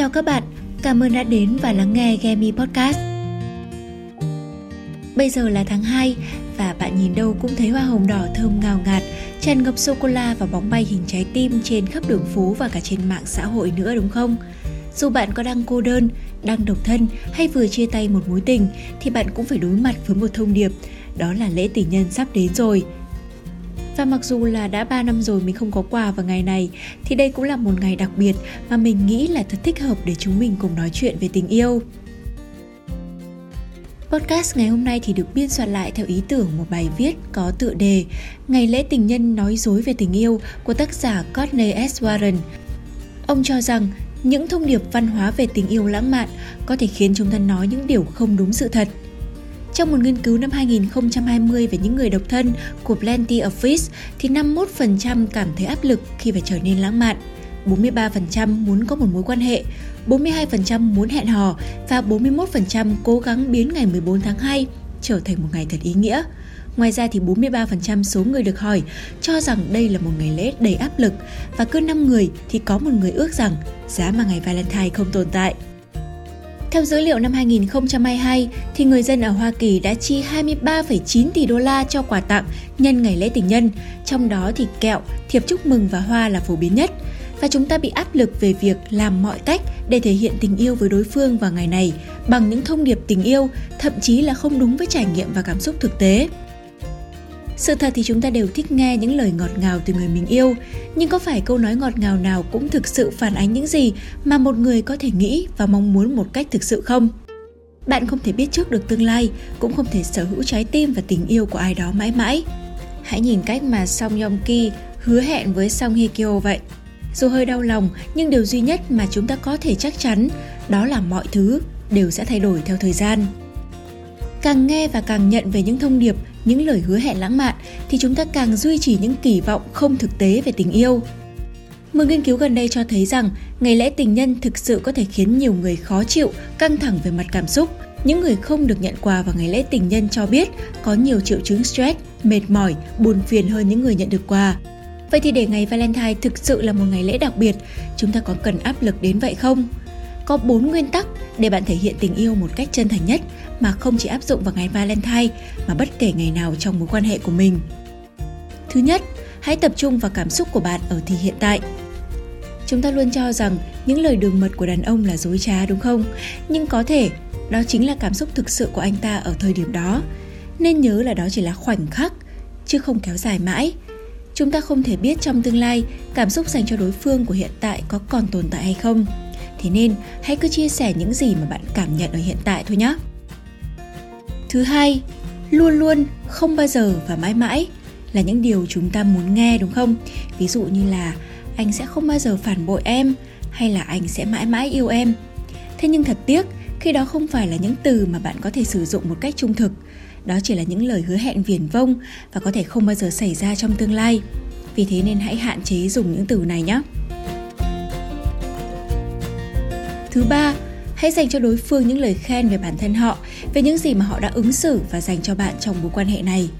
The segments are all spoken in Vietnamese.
Chào các bạn, cảm ơn đã đến và lắng nghe Gemi Podcast. Bây giờ là tháng 2 và bạn nhìn đâu cũng thấy hoa hồng đỏ thơm ngào ngạt, tràn ngập sô-cô-la và bóng bay hình trái tim trên khắp đường phố và cả trên mạng xã hội nữa đúng không? Dù bạn có đang cô đơn, đang độc thân hay vừa chia tay một mối tình thì bạn cũng phải đối mặt với một thông điệp, đó là lễ tình nhân sắp đến rồi. Và mặc dù là đã 3 năm rồi mình không có quà vào ngày này, thì đây cũng là một ngày đặc biệt mà mình nghĩ là thật thích hợp để chúng mình cùng nói chuyện về tình yêu. Podcast ngày hôm nay thì được biên soạn lại theo ý tưởng một bài viết có tựa đề Ngày lễ tình nhân nói dối về tình yêu của tác giả Courtney S. Warren. Ông cho rằng những thông điệp văn hóa về tình yêu lãng mạn có thể khiến chúng ta nói những điều không đúng sự thật. Trong một nghiên cứu năm 2020 về những người độc thân của Plenty of Fish thì 51% cảm thấy áp lực khi phải trở nên lãng mạn. 43% muốn có một mối quan hệ, 42% muốn hẹn hò và 41% cố gắng biến ngày 14 tháng 2 trở thành một ngày thật ý nghĩa. Ngoài ra thì 43% số người được hỏi cho rằng đây là một ngày lễ đầy áp lực và cứ 5 người thì có một người ước rằng giá mà ngày Valentine không tồn tại. Theo dữ liệu năm 2022, thì người dân ở Hoa Kỳ đã chi 23,9 tỷ đô la cho quà tặng nhân ngày lễ tình nhân, trong đó thì kẹo, thiệp chúc mừng và hoa là phổ biến nhất. Và chúng ta bị áp lực về việc làm mọi cách để thể hiện tình yêu với đối phương vào ngày này bằng những thông điệp tình yêu, thậm chí là không đúng với trải nghiệm và cảm xúc thực tế. Sự thật thì chúng ta đều thích nghe những lời ngọt ngào từ người mình yêu, nhưng có phải câu nói ngọt ngào nào cũng thực sự phản ánh những gì mà một người có thể nghĩ và mong muốn một cách thực sự không? Bạn không thể biết trước được tương lai, cũng không thể sở hữu trái tim và tình yêu của ai đó mãi mãi. Hãy nhìn cách mà Song Yong Ki hứa hẹn với Song Hye Kyo vậy. Dù hơi đau lòng, nhưng điều duy nhất mà chúng ta có thể chắc chắn đó là mọi thứ đều sẽ thay đổi theo thời gian. Càng nghe và càng nhận về những thông điệp những lời hứa hẹn lãng mạn thì chúng ta càng duy trì những kỳ vọng không thực tế về tình yêu. Một nghiên cứu gần đây cho thấy rằng ngày lễ tình nhân thực sự có thể khiến nhiều người khó chịu, căng thẳng về mặt cảm xúc. Những người không được nhận quà vào ngày lễ tình nhân cho biết có nhiều triệu chứng stress, mệt mỏi, buồn phiền hơn những người nhận được quà. Vậy thì để ngày Valentine thực sự là một ngày lễ đặc biệt, chúng ta có cần áp lực đến vậy không? Có 4 nguyên tắc để bạn thể hiện tình yêu một cách chân thành nhất mà không chỉ áp dụng vào ngày Valentine mà bất kể ngày nào trong mối quan hệ của mình. Thứ nhất, hãy tập trung vào cảm xúc của bạn ở thì hiện tại. Chúng ta luôn cho rằng những lời đường mật của đàn ông là dối trá đúng không? Nhưng có thể đó chính là cảm xúc thực sự của anh ta ở thời điểm đó. Nên nhớ là đó chỉ là khoảnh khắc, chứ không kéo dài mãi. Chúng ta không thể biết trong tương lai cảm xúc dành cho đối phương của hiện tại có còn tồn tại hay không. Thế nên hãy cứ chia sẻ những gì mà bạn cảm nhận ở hiện tại thôi nhé. Thứ hai, luôn luôn, không bao giờ và mãi mãi là những điều chúng ta muốn nghe đúng không? Ví dụ như là anh sẽ không bao giờ phản bội em hay là anh sẽ mãi mãi yêu em. Thế nhưng thật tiếc, khi đó không phải là những từ mà bạn có thể sử dụng một cách trung thực. Đó chỉ là những lời hứa hẹn viển vông và có thể không bao giờ xảy ra trong tương lai. Vì thế nên hãy hạn chế dùng những từ này nhé. Thứ ba, hãy dành cho đối phương những lời khen về bản thân họ, về những gì mà họ đã ứng xử và dành cho bạn trong mối quan hệ này.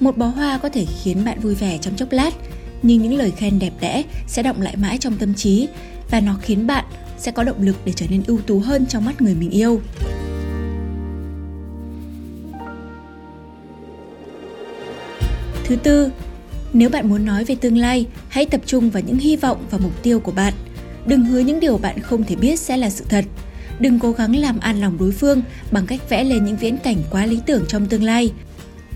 Một bó hoa có thể khiến bạn vui vẻ trong chốc lát, nhưng những lời khen đẹp đẽ sẽ động lại mãi trong tâm trí và nó khiến bạn sẽ có động lực để trở nên ưu tú hơn trong mắt người mình yêu. Thứ tư, nếu bạn muốn nói về tương lai, hãy tập trung vào những hy vọng và mục tiêu của bạn. Đừng hứa những điều bạn không thể biết sẽ là sự thật. Đừng cố gắng làm an lòng đối phương bằng cách vẽ lên những viễn cảnh quá lý tưởng trong tương lai.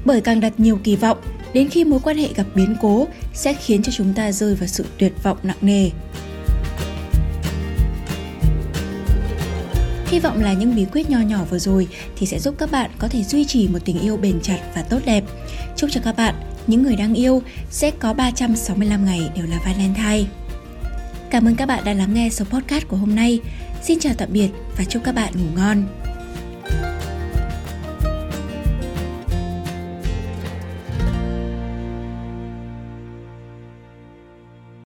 Bởi càng đặt nhiều kỳ vọng, đến khi mối quan hệ gặp biến cố sẽ khiến cho chúng ta rơi vào sự tuyệt vọng nặng nề. Hy vọng là những bí quyết nho nhỏ vừa rồi thì sẽ giúp các bạn có thể duy trì một tình yêu bền chặt và tốt đẹp. Chúc cho các bạn, những người đang yêu, sẽ có 365 ngày đều là Valentine. Cảm ơn các bạn đã lắng nghe số podcast của hôm nay. Xin chào tạm biệt và chúc các bạn ngủ ngon.